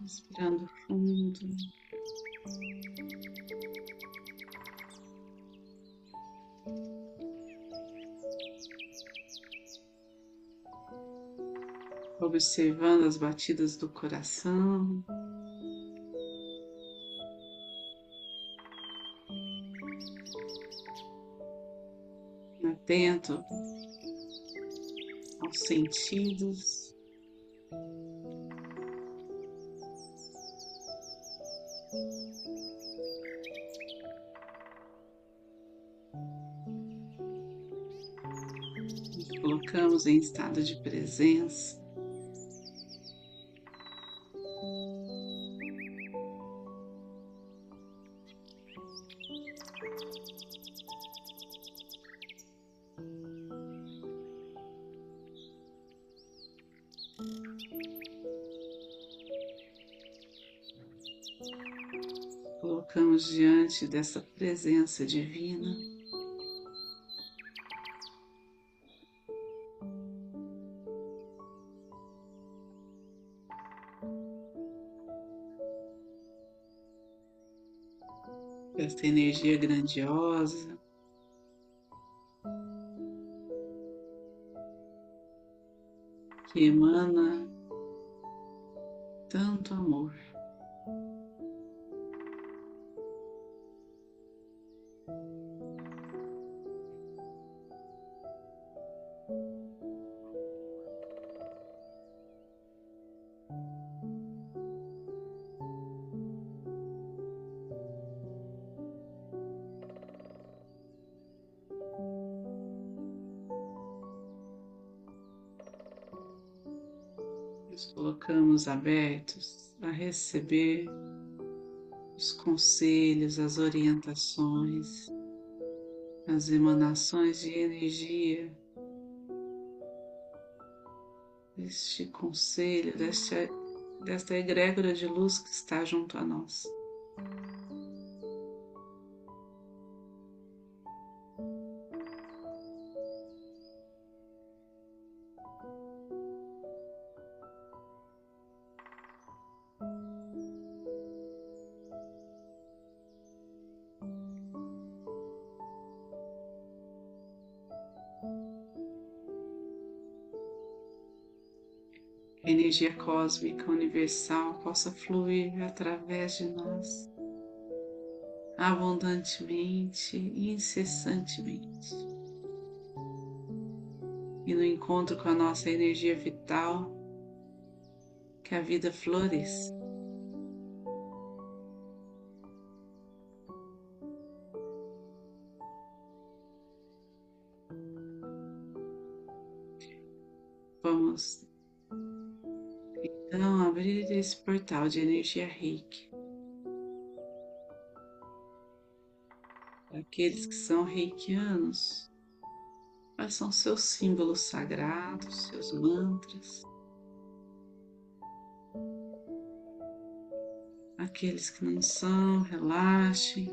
Respirando fundo. Observando as batidas do coração. Atento aos sentidos. Nos colocamos em estado de presença. Colocamos diante dessa presença divina. Esta energia grandiosa. Que emana colocamos abertos a receber os conselhos, as orientações, as emanações de energia deste conselho, desta, desta egrégora de luz que está junto a nós. Energia cósmica universal possa fluir através de nós abundantemente e incessantemente. E no encontro com a nossa energia vital, que a vida floresça. Portal de energia reiki. Aqueles que são reikianos, quais são seus símbolos sagrados, seus mantras? Aqueles que não são, relaxem.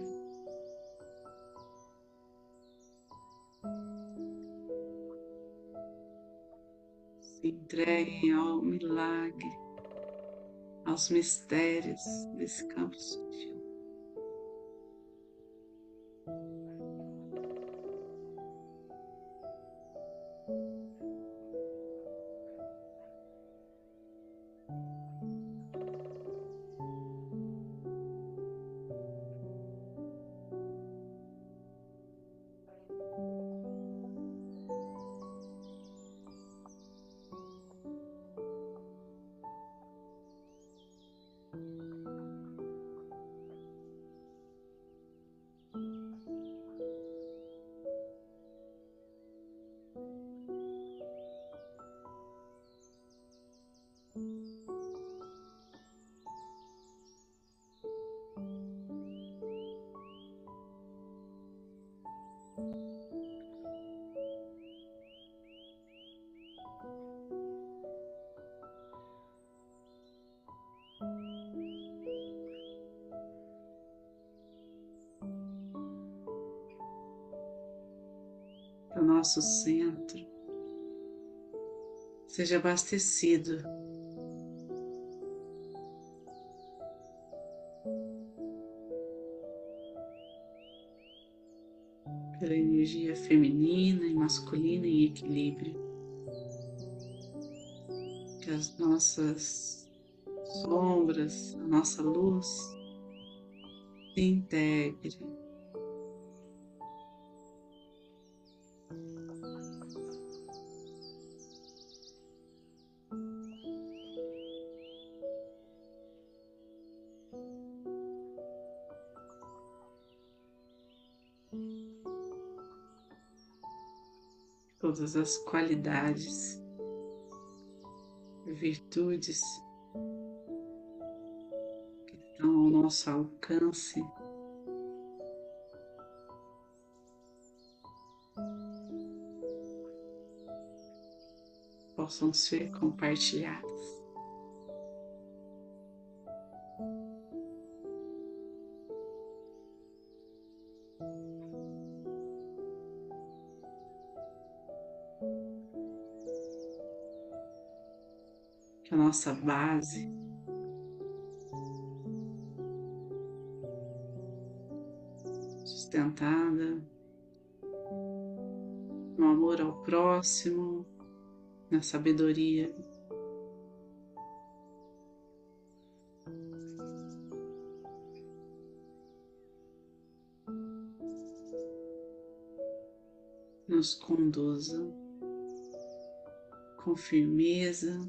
Se entreguem ao milagre aos mistérios desse campo sutil. nosso centro seja abastecido. Pela energia feminina e masculina em equilíbrio, que as nossas sombras, a nossa luz se integre todas as qualidades, virtudes que estão ao nosso alcance. Possam ser compartilhadas. Nossa base sustentada no amor ao próximo, na sabedoria. Nos conduza com firmeza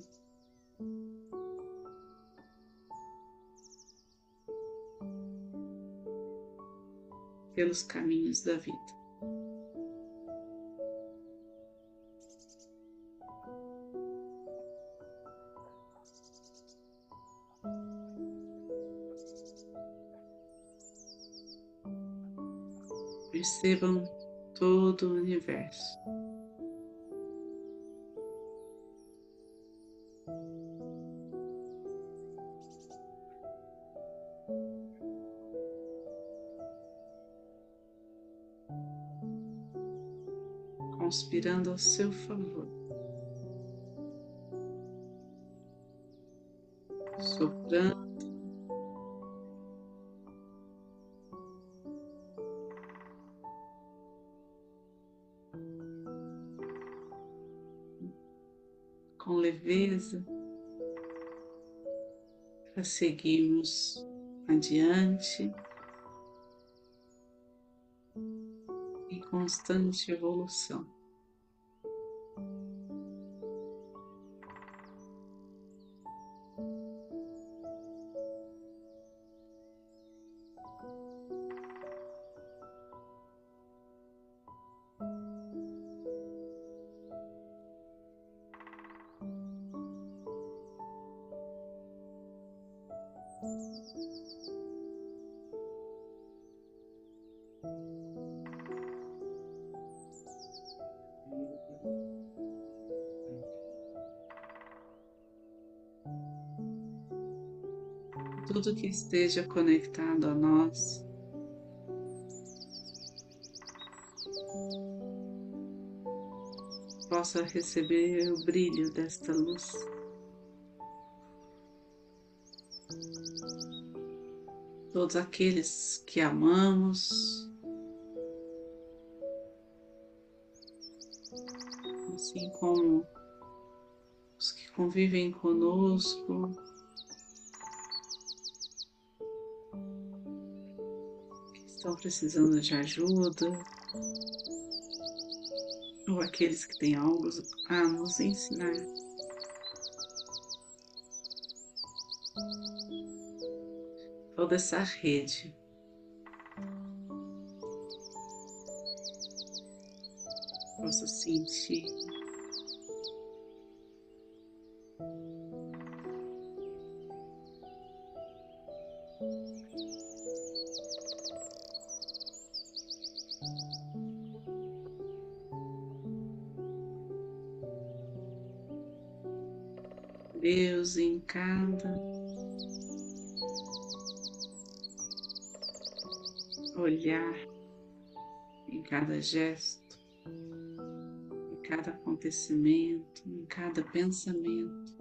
pelos caminhos da vida. Percebam todo o universo. Conspirando ao seu favor. Soprando. Com leveza, para seguirmos adiante. constante evolução. Tudo que esteja conectado a nós. Possa receber o brilho desta luz. Todos aqueles que amamos, assim como os que convivem conosco, que estão precisando de ajuda, ou aqueles que têm algo a nos ensinar. Toda essa rede possa sentir. Olhar, em cada gesto cada acontecimento, em cada pensamento.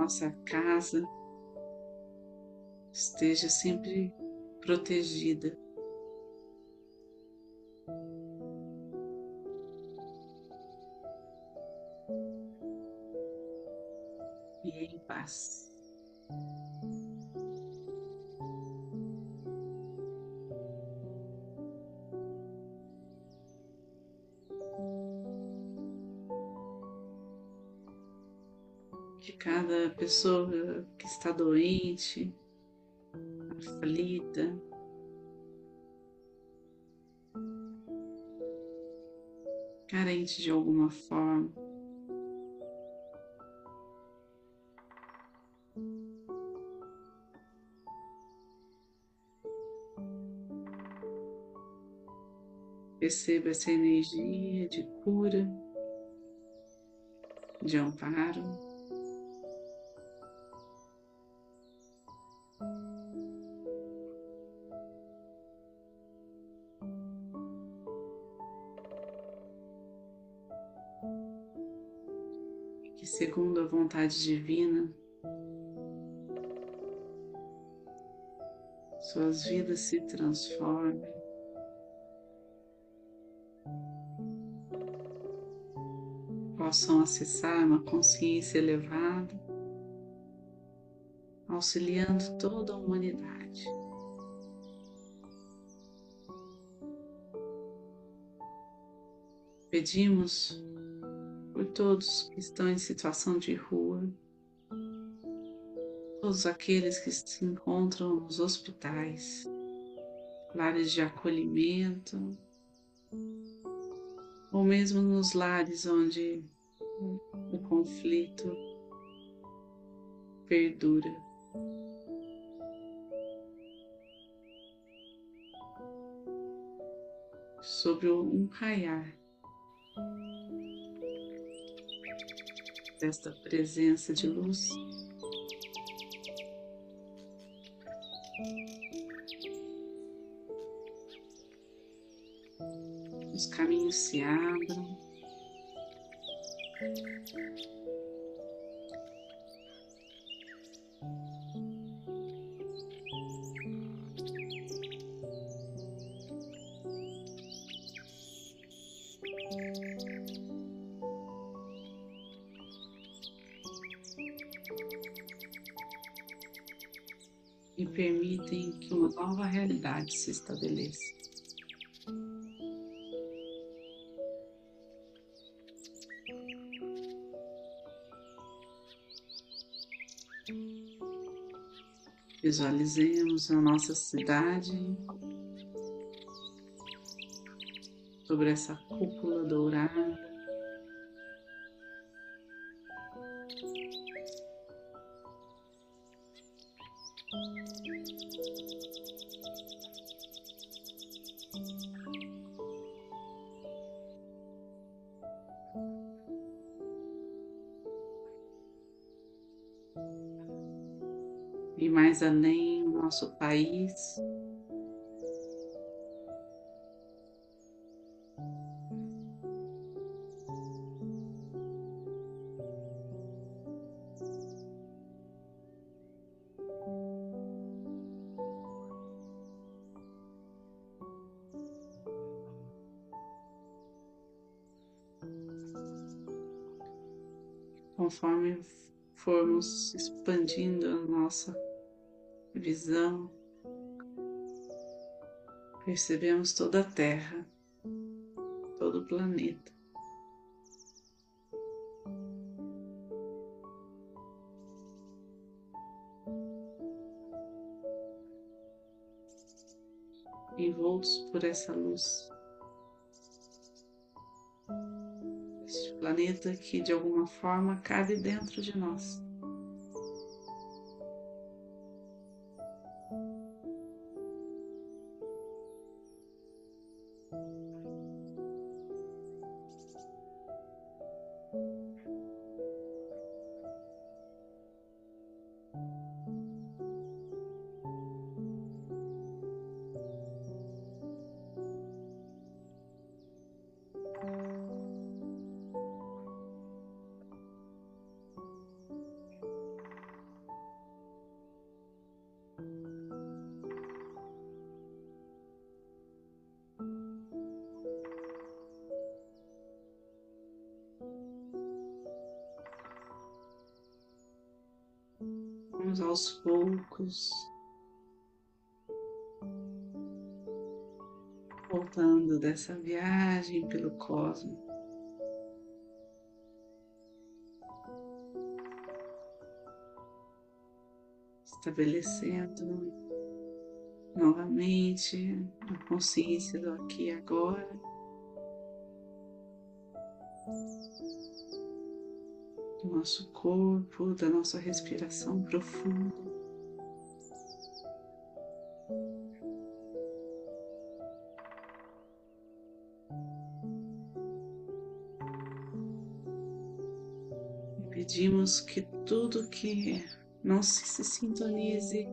Nossa casa esteja sempre protegida. Que cada pessoa que está doente, aflita, carente de alguma forma. Perceba essa energia de cura, de amparo. Que, segundo a vontade divina, suas vidas se transformem. Possam acessar uma consciência elevada, auxiliando toda a humanidade. Pedimos por todos que estão em situação de rua, todos aqueles que se encontram nos hospitais, lares de acolhimento, ou mesmo nos lares onde o conflito perdura. Sobre um raiar desta presença de luz. Os caminhos se abram. Uma nova realidade se estabeleça. Visualizemos a nossa cidade sobre essa cúpula dourada. E mais além nosso país. Conforme formos expandindo a nossa visão, percebemos toda a Terra, todo o planeta. Envoltos por essa luz. Este planeta que de alguma forma cabe dentro de nós. Vamos aos poucos voltando dessa viagem pelo cosmos. Estabelecendo novamente a consciência do aqui e agora. Do nosso corpo, da nossa respiração profunda. pedimos que tudo que não se, se sintonize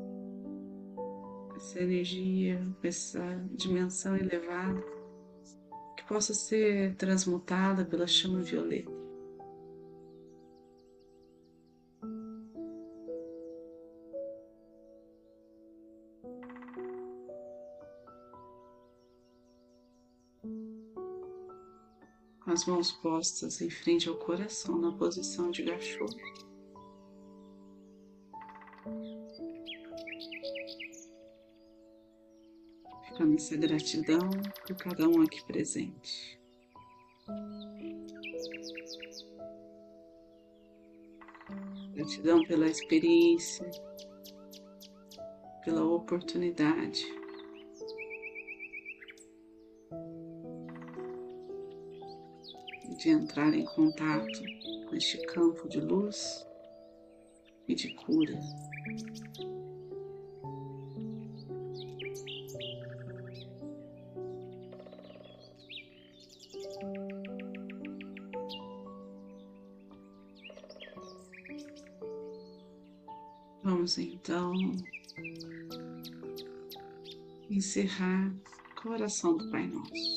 essa energia, essa dimensão elevada, que possa ser transmutada pela chama violeta. As mãos postas em frente ao coração na posição de gachô. Ficando essa gratidão por cada um aqui presente. Gratidão pela experiência, pela oportunidade de entrar em contato com este campo de luz e de cura. Vamos então encerrar com a oração do Pai Nosso.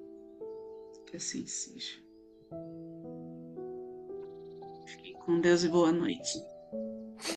que assim seja. Fiquem com Deus e boa noite.